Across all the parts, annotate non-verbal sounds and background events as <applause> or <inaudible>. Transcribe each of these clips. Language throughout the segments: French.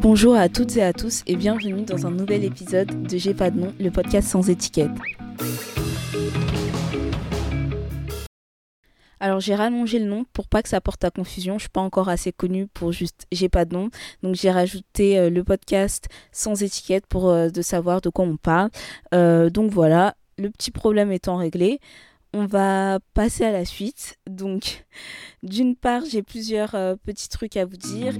Bonjour à toutes et à tous et bienvenue dans un nouvel épisode de J'ai pas de nom, le podcast sans étiquette. Alors j'ai rallongé le nom pour pas que ça porte à confusion. Je suis pas encore assez connue pour juste j'ai pas de nom. Donc j'ai rajouté euh, le podcast sans étiquette pour euh, de savoir de quoi on parle. Euh, donc voilà, le petit problème étant réglé. On va passer à la suite. Donc <laughs> d'une part j'ai plusieurs petits trucs à vous dire.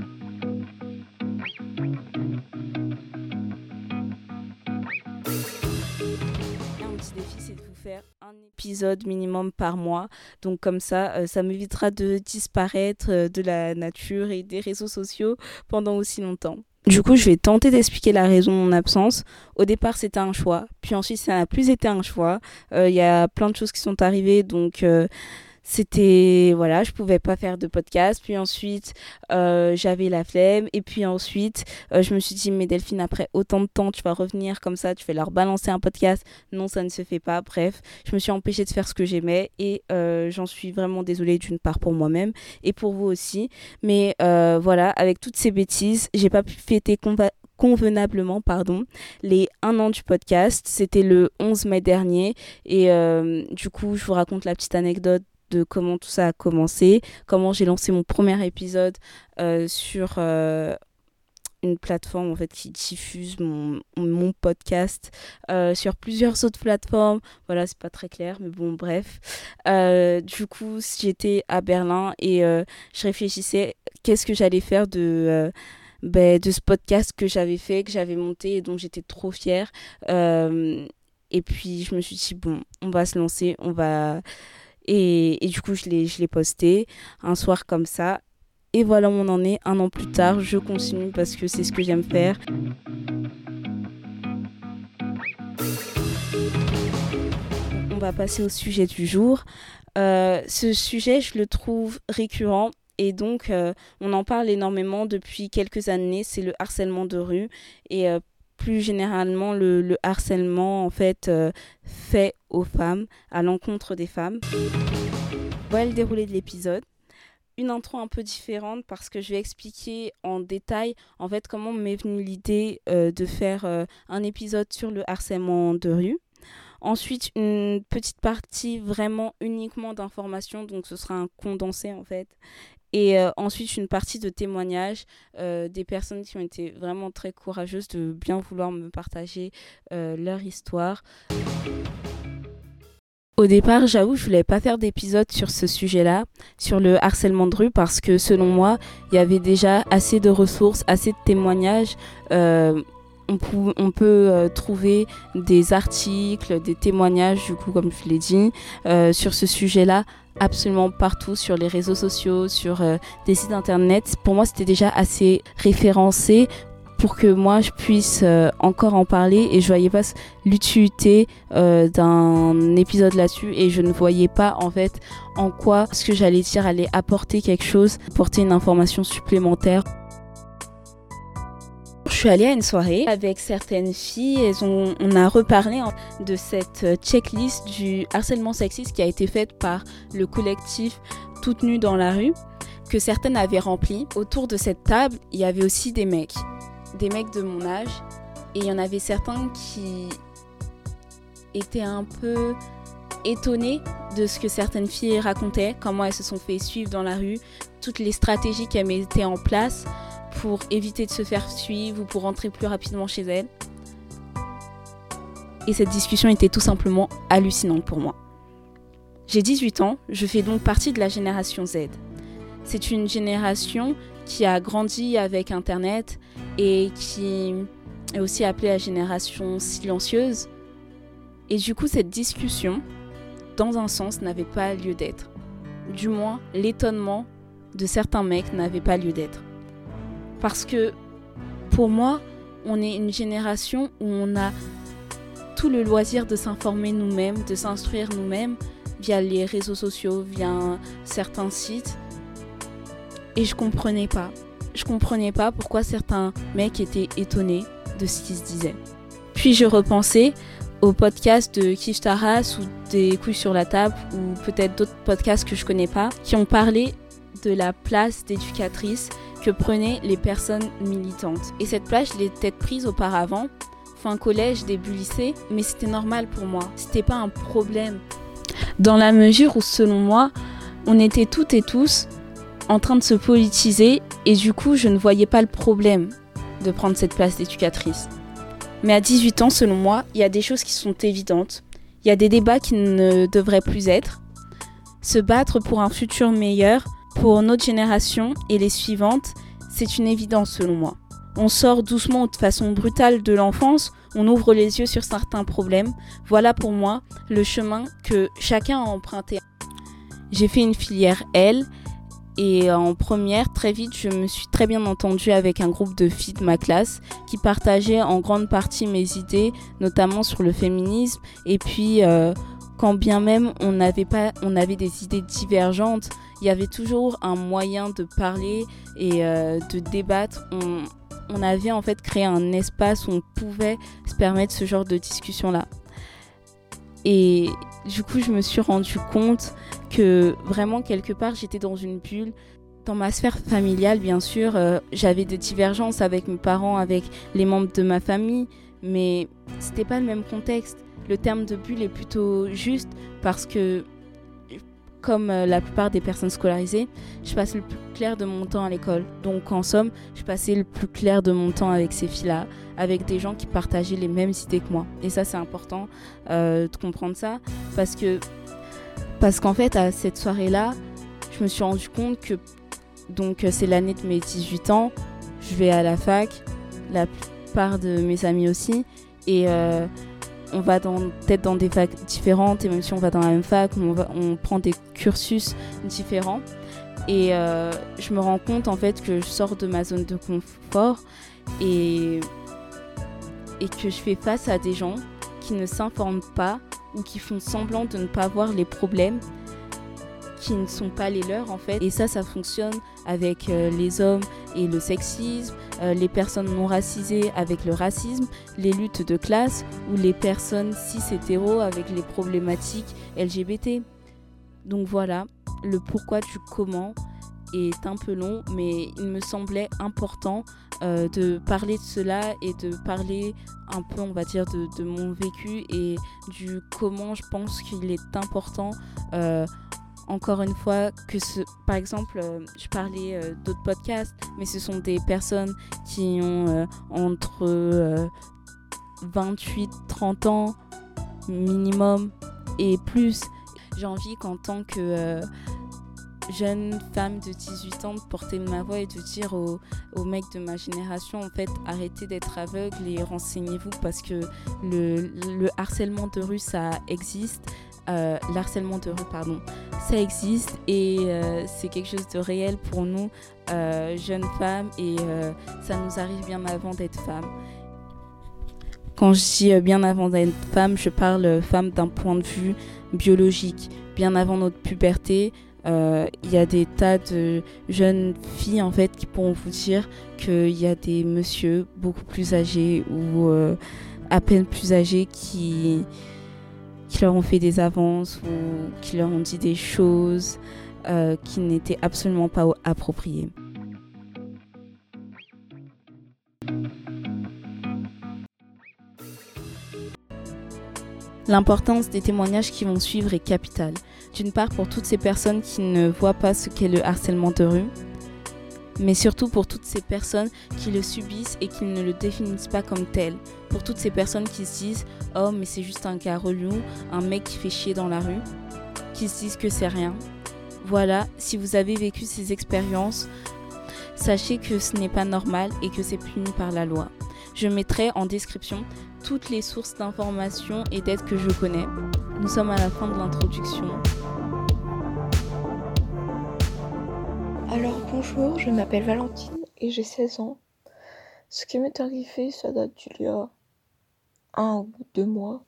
Un épisode minimum par mois. Donc comme ça, euh, ça m'évitera de disparaître euh, de la nature et des réseaux sociaux pendant aussi longtemps. Du coup, je vais tenter d'expliquer la raison de mon absence. Au départ, c'était un choix, puis ensuite, ça n'a plus été un choix. Euh, il y a plein de choses qui sont arrivées, donc c'était voilà je pouvais pas faire de podcast. Puis ensuite euh, j'avais la flemme. Et puis ensuite euh, je me suis dit mais Delphine après autant de temps tu vas revenir comme ça tu vas leur balancer un podcast. Non ça ne se fait pas. Bref je me suis empêchée de faire ce que j'aimais. Et euh, j'en suis vraiment désolée d'une part pour moi-même et pour vous aussi. Mais voilà avec toutes ces bêtises j'ai pas pu fêter convenablement pardon les un an du podcast. C'était le 11 mai dernier. Et du coup je vous raconte la petite anecdote de comment tout ça a commencé, comment j'ai lancé mon premier épisode euh, sur euh, une plateforme en fait qui diffuse mon, podcast euh, sur plusieurs autres plateformes. Voilà, c'est pas très clair, mais bon, bref. du coup, j'étais à Berlin et je réfléchissais qu'est-ce que j'allais faire de. Ben, de ce podcast que j'avais fait, que j'avais monté et dont j'étais trop fière. et puis je me suis dit, bon, on va se lancer, on va, et, du coup, je l'ai posté un soir comme ça. Et voilà où on en est. Un an plus tard, je continue parce que c'est ce que j'aime faire. On va passer au sujet du jour. Euh, ce sujet, je le trouve récurrent et donc euh, on en parle énormément depuis quelques années. C'est le harcèlement de rue et euh, plus généralement le, harcèlement en fait fait aux femmes, à l'encontre des femmes. Voilà le déroulé de l'épisode. Une intro un peu différente parce que je vais expliquer en détail en fait comment m'est venue l'idée euh, de faire euh, un épisode sur le harcèlement de rue. Ensuite, une petite partie vraiment uniquement d'informations, donc ce sera un condensé en fait. Et euh, ensuite, une partie de témoignages des personnes qui ont été vraiment très courageuses de bien vouloir me partager leur histoire. Au départ, j'avoue, je voulais pas faire d'épisode sur ce sujet-là, sur le harcèlement de rue, parce que selon moi, il y avait déjà assez de ressources, assez de témoignages. on, on, peut trouver des articles, des témoignages, du coup, comme je l'ai dit, sur ce sujet-là absolument partout sur les réseaux sociaux, sur euh, des sites internet. Pour moi, c'était déjà assez référencé pour que moi je puisse euh, encore en parler et je voyais pas l'utilité euh, d'un épisode là-dessus et je ne voyais pas en fait en quoi ce que j'allais dire allait apporter quelque chose, apporter une information supplémentaire. Je suis allée à une soirée avec certaines filles et on, a reparlé de cette checklist du harcèlement sexiste qui a été faite par le collectif Toutes Nues dans la rue, que certaines avaient rempli. Autour de cette table, il y avait aussi des mecs, des mecs de mon âge, et il y en avait certains qui étaient un peu étonnés de ce que certaines filles racontaient, comment elles se sont fait suivre dans la rue, toutes les stratégies qu'elles mettaient en place pour éviter de se faire suivre ou pour rentrer plus rapidement chez elle. Et cette discussion était tout simplement hallucinante pour moi. J'ai 18 ans, je fais donc partie de la génération Z. C'est une génération qui a grandi avec Internet et qui est aussi appelée la génération silencieuse. Et du coup, cette discussion, dans un sens, n'avait pas lieu d'être. Du moins, l'étonnement de certains mecs n'avait pas lieu d'être. Parce que pour moi, on est une génération où on a tout le loisir de s'informer nous-mêmes, de s'instruire nous-mêmes via les réseaux sociaux, via certains sites. Et je comprenais pas. Je comprenais pas pourquoi certains mecs étaient étonnés de ce qui se disait. Puis je repensais aux podcasts de Kif Taras ou des couilles sur la table ou peut-être d'autres podcasts que je connais pas qui ont parlé de la place d'éducatrice que prenaient les personnes militantes. Et cette place, je l'ai peut-être prise auparavant, fin collège, début lycée, mais c'était normal pour moi. C'était pas un problème. Dans la mesure où, selon moi, on était toutes et tous en train de se politiser et du coup, je ne voyais pas le problème de prendre cette place d'éducatrice. Mais à 18 ans, selon moi, il y a des choses qui sont évidentes. Il y a des débats qui ne devraient plus être. Se battre pour un futur meilleur, pour notre génération et les suivantes, c'est une évidence selon moi. On sort doucement de façon brutale de l'enfance, on ouvre les yeux sur certains problèmes. Voilà pour moi le chemin que chacun a emprunté. J'ai fait une filière L et en première, très vite, je me suis très bien entendue avec un groupe de filles de ma classe qui partageaient en grande partie mes idées, notamment sur le féminisme. Et puis, euh, quand bien même on avait, pas, on avait des idées divergentes, il y avait toujours un moyen de parler et euh, de débattre. On, on avait en fait créé un espace où on pouvait se permettre ce genre de discussion-là. Et du coup, je me suis rendu compte que vraiment, quelque part, j'étais dans une bulle. Dans ma sphère familiale, bien sûr, euh, j'avais des divergences avec mes parents, avec les membres de ma famille, mais c'était pas le même contexte. Le terme de bulle est plutôt juste parce que comme euh, la plupart des personnes scolarisées, je passe le plus clair de mon temps à l'école. Donc en somme, je passais le plus clair de mon temps avec ces filles-là, avec des gens qui partageaient les mêmes idées que moi. Et ça, c'est important euh, de comprendre ça parce que parce qu'en fait, à cette soirée-là, je me suis rendu compte que donc c'est l'année de mes 18 ans, je vais à la fac, la plupart de mes amis aussi, et euh, on va peut-être dans des facs différentes et même si on va dans la même fac, on, on prend des cursus différents. Et euh, je me rends compte en fait que je sors de ma zone de confort et, et que je fais face à des gens qui ne s'informent pas ou qui font semblant de ne pas voir les problèmes qui ne sont pas les leurs en fait. Et ça, ça fonctionne avec euh, les hommes et le sexisme, euh, les personnes non racisées avec le racisme, les luttes de classe ou les personnes cis hétéros avec les problématiques LGBT. Donc voilà, le pourquoi du comment est un peu long, mais il me semblait important euh, de parler de cela et de parler un peu, on va dire, de, mon vécu et du comment je pense qu'il est important encore une fois que ce, par exemple, euh, je parlais euh, d'autres podcasts, mais ce sont des personnes qui ont euh, entre 28, 30 ans minimum et plus. J'ai envie qu'en tant que jeune femme de 18 ans de porter ma voix et de dire aux, mecs de ma génération en fait arrêtez d'être aveugle et renseignez-vous parce que le, le harcèlement de rue ça existe euh, l'harcèlement de rue, pardon, ça existe et euh, c'est quelque chose de réel pour nous, euh, jeunes femmes, et ça nous arrive bien avant d'être femmes. Quand je dis bien avant d'être femme, je parle femme d'un point de vue biologique. Bien avant notre puberté, il y a des tas de jeunes filles en fait qui pourront vous dire qu'il y a des messieurs beaucoup plus âgés ou à peine plus âgés qui, qui leur ont fait des avances ou qui leur ont dit des choses euh, qui n'étaient absolument pas appropriées. L'importance des témoignages qui vont suivre est capitale. D'une part pour toutes ces personnes qui ne voient pas ce qu'est le harcèlement de rue, mais surtout pour toutes ces personnes qui le subissent et qui ne le définissent pas comme tel. Pour toutes ces personnes qui se disent Oh, mais c'est juste un gars relou, un mec qui fait chier dans la rue, qui se disent que c'est rien. Voilà, si vous avez vécu ces expériences, sachez que ce n'est pas normal et que c'est puni par la loi. Je mettrai en description toutes les sources d'informations et d'aide que je connais. Nous sommes à la fin de l'introduction. Alors bonjour, je m'appelle Valentine et j'ai 16 ans. Ce qui m'est arrivé, ça date d'il y a un ou deux mois.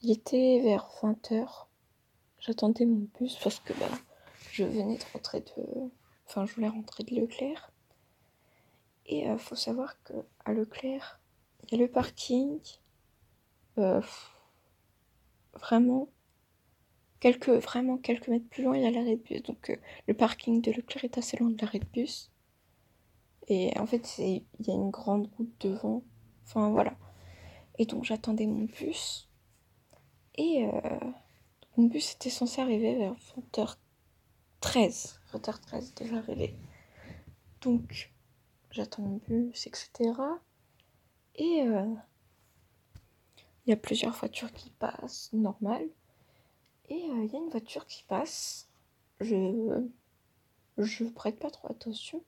Il était vers 20h. J'attendais mon bus parce que bah, je venais de rentrer de. Enfin, je voulais rentrer de Leclerc. Et euh, faut savoir que à Leclerc, il y a le parking. Euh, vraiment quelques, vraiment quelques mètres plus loin, il y a l'arrêt de bus. Donc euh, le parking de Leclerc est assez loin de l'arrêt de bus. Et en fait, il y a une grande goutte devant. Enfin, voilà. Et donc, j'attendais mon bus. Et mon bus était censé arriver vers 20h13. 20h13, déjà arrivé. Donc, j'attends mon bus, etc. Et euh, il y a plusieurs voitures qui passent, normal. Et euh, il y a une voiture qui passe. Je prête pas trop attention.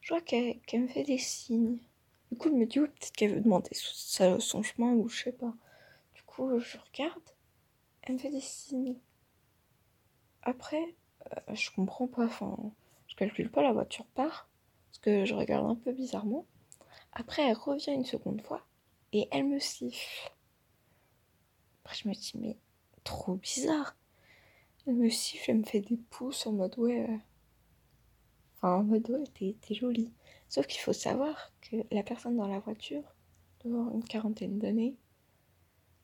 Je vois qu'elle me fait des signes. Du coup, je me dis, peut-être qu'elle veut demander son chemin ou je sais pas. Du coup, je regarde. Elle me fait des signes. Après, euh, je comprends pas. Enfin, je calcule pas, la voiture part. Parce que je regarde un peu bizarrement. Après, elle revient une seconde fois. Et elle me siffle. Après, je me dis, mais trop bizarre. Elle me siffle, elle me fait des pouces en mode, ouais. Euh, enfin, en mode, ouais, t'es jolie. Sauf qu'il faut savoir que la personne dans la voiture, devant une quarantaine d'années,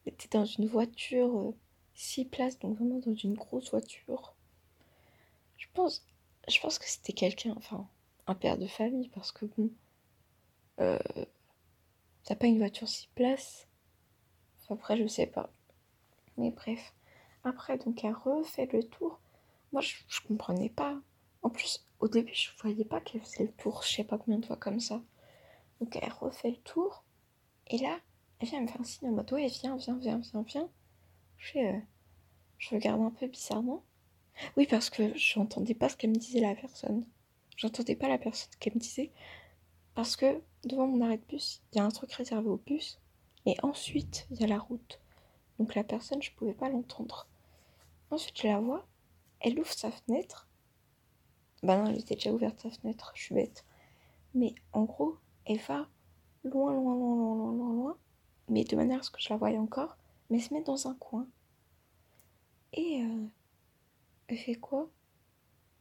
était dans une voiture 6 euh, places, donc vraiment dans une grosse voiture. Je pense, que c'était quelqu'un, enfin, un père de famille, parce que bon, euh, t'as pas une voiture 6 places. Enfin, après, je sais pas. Mais bref. Après, donc, elle refait le tour. Moi, je, comprenais pas. En plus, au début, je voyais pas qu'elle faisait le tour, je sais pas combien de fois comme ça. Donc elle refait le tour. Et là, elle vient me faire un signe en mode ouais, viens, viens, viens, viens, viens. Je euh, je regarde un peu bizarrement. Oui, parce que j'entendais pas ce qu'elle me disait la personne. J'entendais pas la personne qu'elle me disait. Parce que devant mon arrêt de bus, il y a un truc réservé au bus. Et ensuite, il y a la route. Donc la personne, je pouvais pas l'entendre. Ensuite, je la vois. Elle ouvre sa fenêtre. Bah non, elle était déjà ouverte sa fenêtre, je suis bête. Mais en gros, elle va loin, loin, loin, loin, loin, loin, loin, mais de manière à ce que je la voie encore, mais se met dans un coin. Et euh, elle fait quoi?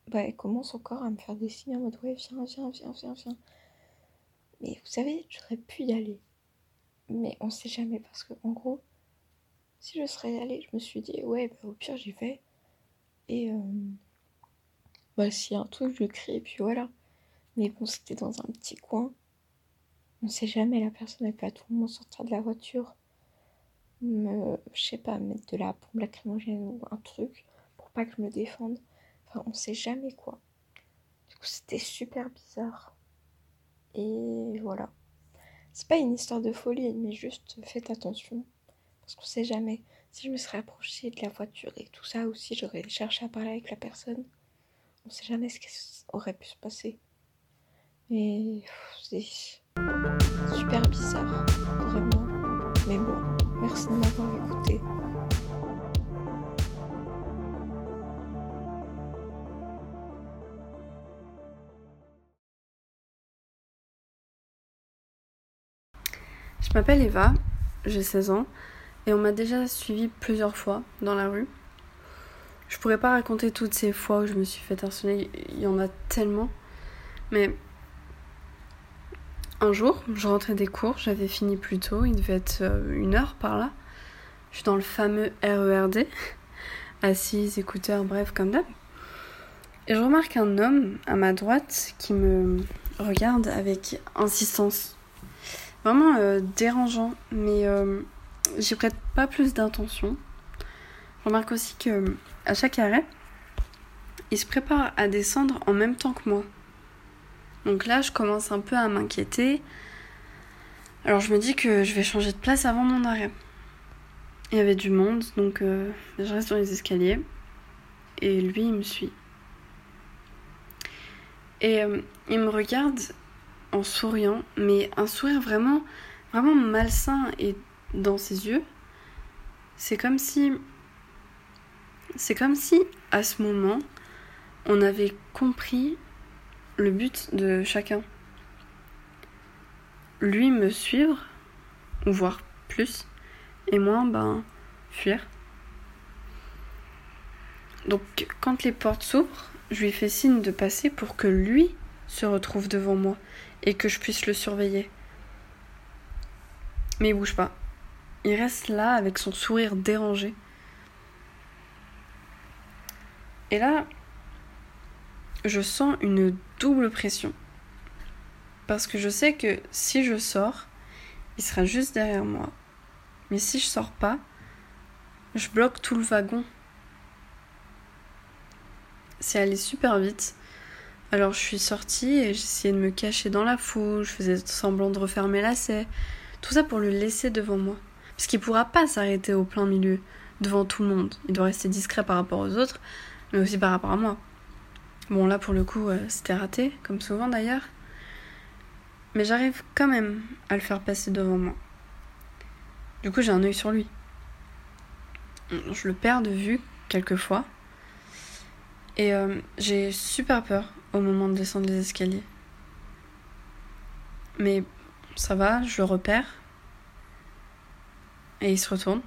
Bah elle commence encore à me faire des signes en mode ouais viens, viens, viens, viens, viens. Mais vous savez, j'aurais pu y aller. Mais on sait jamais parce que en gros, si je serais allée, je me suis dit ouais bah, au pire j'y vais. Et euh, bah, s'il y a un truc, je crie et puis voilà. Mais bon, c'était dans un petit coin. On sait jamais, la personne, elle peut à tout moment sortir de la voiture, me, je sais pas, mettre de la bombe lacrymogène ou un truc que je me défende. Enfin, on sait jamais quoi. Du coup, c'était super bizarre. Et voilà. C'est pas une histoire de folie, mais juste faites attention. Parce qu'on sait jamais. Si je me serais approchée de la voiture et tout ça aussi, j'aurais cherché à parler avec la personne. On sait jamais ce qui aurait pu se passer. Et c'est super bizarre, vraiment. Mais bon, merci de m'avoir écouté. Je m'appelle Eva, j'ai 16 ans et on m'a déjà suivi plusieurs fois dans la rue. Je pourrais pas raconter toutes ces fois où je me suis fait harceler, il y en a tellement. Mais un jour, je rentrais des cours, j'avais fini plus tôt, il devait être euh, une heure par là. Je suis dans le fameux RERD, <laughs> assise, écouteur, bref, comme d'hab. Et je remarque un homme à ma droite qui me regarde avec insistance. Vraiment euh, dérangeant, mais euh, j'y prête pas plus d'intention. Je remarque aussi que à chaque arrêt, il se prépare à descendre en même temps que moi. Donc là, je commence un peu à m'inquiéter. Alors je me dis que je vais changer de place avant mon arrêt. Il y avait du monde, donc euh, je reste dans les escaliers. Et lui, il me suit. Et il me regarde souriant, mais un sourire vraiment, vraiment malsain et dans ses yeux. C'est comme si c'est comme si, à ce moment, on avait compris le but de chacun. Lui me suivre, ou voir plus, et moi, ben, fuir. Donc, quand les portes s'ouvrent, je lui fais signe de passer pour que lui se retrouve devant moi et que je puisse le surveiller. Mais il bouge pas. Il reste là avec son sourire dérangé. Et là, je sens une double pression. Parce que je sais que si je sors, il sera juste derrière moi. Mais si je sors pas, je bloque tout le wagon. C'est allé super vite. Alors je suis sortie et j'essayais de me cacher dans la foule, je faisais semblant de refermer lacet. Tout ça pour le laisser devant moi. Parce qu'il pourra pas s'arrêter au plein milieu, devant tout le monde. Il doit rester discret par rapport aux autres, mais aussi par rapport à moi. Bon là pour le coup euh, c'était raté, comme souvent d'ailleurs. Mais j'arrive quand même à le faire passer devant moi. Du coup j'ai un œil sur lui. Je le perds de vue quelquefois. Et euh, j'ai super peur moment de descendre les escaliers. Mais ça va, je le repère. Et il se retourne,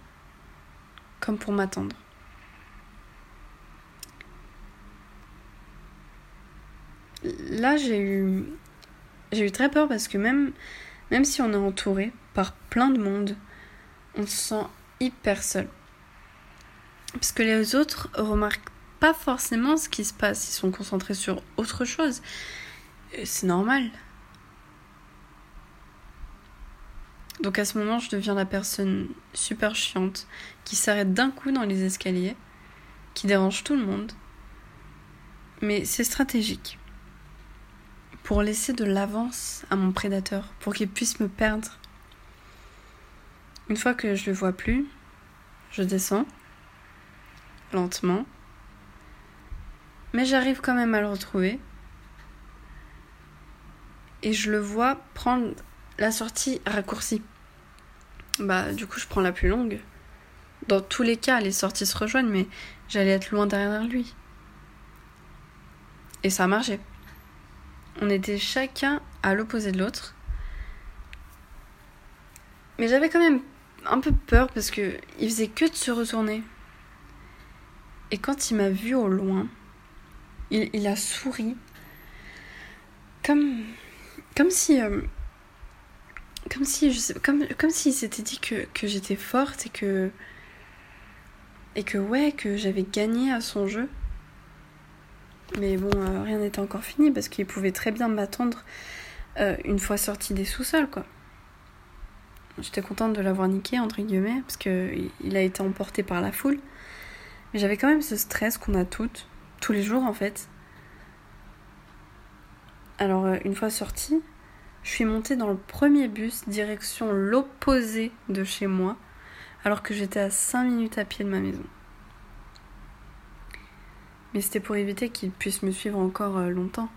comme pour m'attendre. Là, j'ai eu j'ai eu très peur parce que même même si on est entouré par plein de monde, on se sent hyper seul. Parce que les autres remarquent pas forcément ce qui se passe, ils sont concentrés sur autre chose. C'est normal. Donc à ce moment, je deviens la personne super chiante qui s'arrête d'un coup dans les escaliers, qui dérange tout le monde. Mais c'est stratégique. Pour laisser de l'avance à mon prédateur, pour qu'il puisse me perdre. Une fois que je le vois plus, je descends lentement mais j'arrive quand même à le retrouver. Et je le vois prendre la sortie raccourcie. Bah, du coup, je prends la plus longue. Dans tous les cas, les sorties se rejoignent, mais j'allais être loin derrière lui. Et ça a marché. On était chacun à l'opposé de l'autre. Mais j'avais quand même un peu peur parce que il faisait que de se retourner. Et quand il m'a vu au loin, il, a souri. Comme, comme si. Euh, comme si. Comme, comme s'il s'était dit que, que j'étais forte et que. Et que, ouais, que j'avais gagné à son jeu. Mais bon, euh, rien n'était encore fini parce qu'il pouvait très bien m'attendre euh, une fois sorti des sous-sols, quoi. J'étais contente de l'avoir niqué, entre guillemets, parce qu'il a été emporté par la foule. Mais j'avais quand même ce stress qu'on a toutes tous les jours en fait. Alors euh, une fois sortie, je suis montée dans le premier bus direction l'opposé de chez moi, alors que j'étais à 5 minutes à pied de ma maison. Mais c'était pour éviter qu'il puisse me suivre encore euh, longtemps.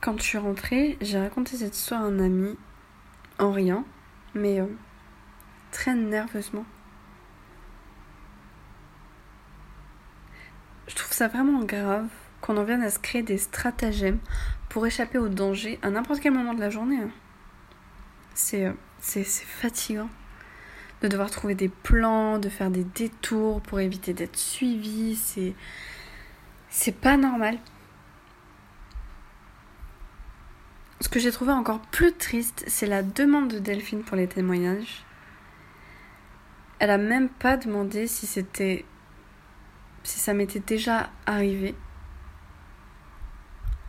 Quand je suis rentrée, j'ai raconté cette histoire à un ami, en riant, mais euh, très nerveusement. Je trouve ça vraiment grave qu'on en vienne à se créer des stratagèmes pour échapper au danger à n'importe quel moment de la journée. Hein. Euh, c'est, c'est, fatigant de devoir trouver des plans, de faire des détours pour éviter d'être suivi. C'est, c'est pas normal. Ce que j'ai trouvé encore plus triste, c'est la demande de Delphine pour les témoignages. Elle a même pas demandé si c'était si ça m'était déjà arrivé.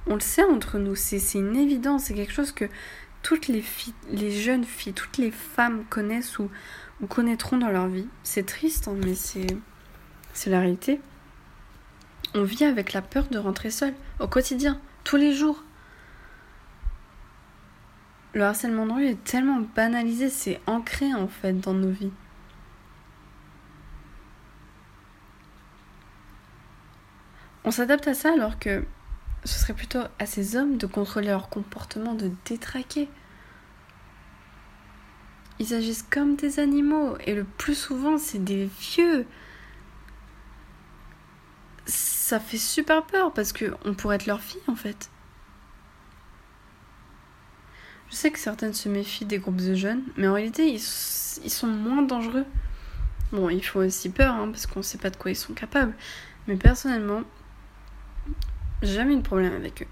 On le sait entre nous, c'est une évidence, c'est quelque chose que toutes les filles, les jeunes filles, toutes les femmes connaissent ou, connaîtront dans leur vie. C'est triste, hein, mais c'est c'est la réalité. On vit avec la peur de rentrer seule au quotidien, tous les jours. Le harcèlement de rue est tellement banalisé, c'est ancré en fait dans nos vies. On s'adapte à ça alors que ce serait plutôt à ces hommes de contrôler leur comportement, de détraquer. Ils agissent comme des animaux et le plus souvent c'est des vieux. Ça fait super peur parce que on pourrait être leur fille en fait. Je sais que certaines se méfient des groupes de jeunes, mais en réalité ils, sont moins dangereux. Bon, ils font aussi peur hein, parce qu'on sait pas de quoi ils sont capables. Mais personnellement, jamais eu de problème avec eux.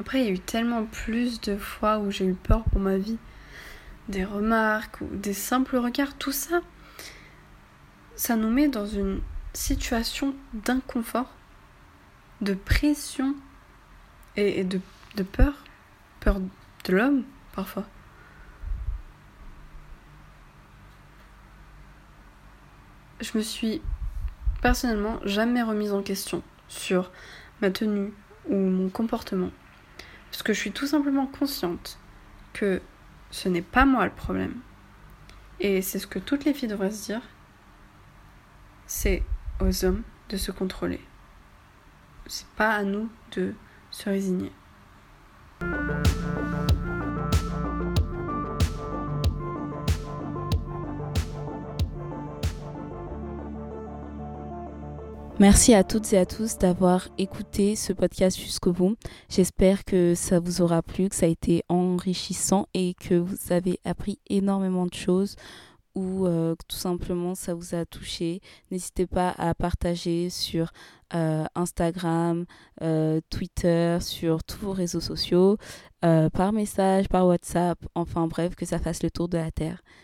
Après, il y a eu tellement plus de fois où j'ai eu peur pour ma vie. Des remarques ou des simples regards, tout ça, ça nous met dans une situation d'inconfort de pression et, de, de peur, peur de l'homme parfois. Je me suis personnellement jamais remise en question sur ma tenue ou mon comportement. Parce que je suis tout simplement consciente que ce n'est pas moi le problème. Et c'est ce que toutes les filles devraient se dire. C'est aux hommes de se contrôler. C'est pas à nous de se résigner. Merci à toutes et à tous d'avoir écouté ce podcast jusqu'au bout. J'espère que ça vous aura plu, que ça a été enrichissant et que vous avez appris énormément de choses ou euh, tout simplement ça vous a touché. N'hésitez pas à partager sur euh, Instagram, euh, Twitter, sur tous vos réseaux sociaux, par message, par WhatsApp, enfin bref, que ça fasse le tour de la Terre.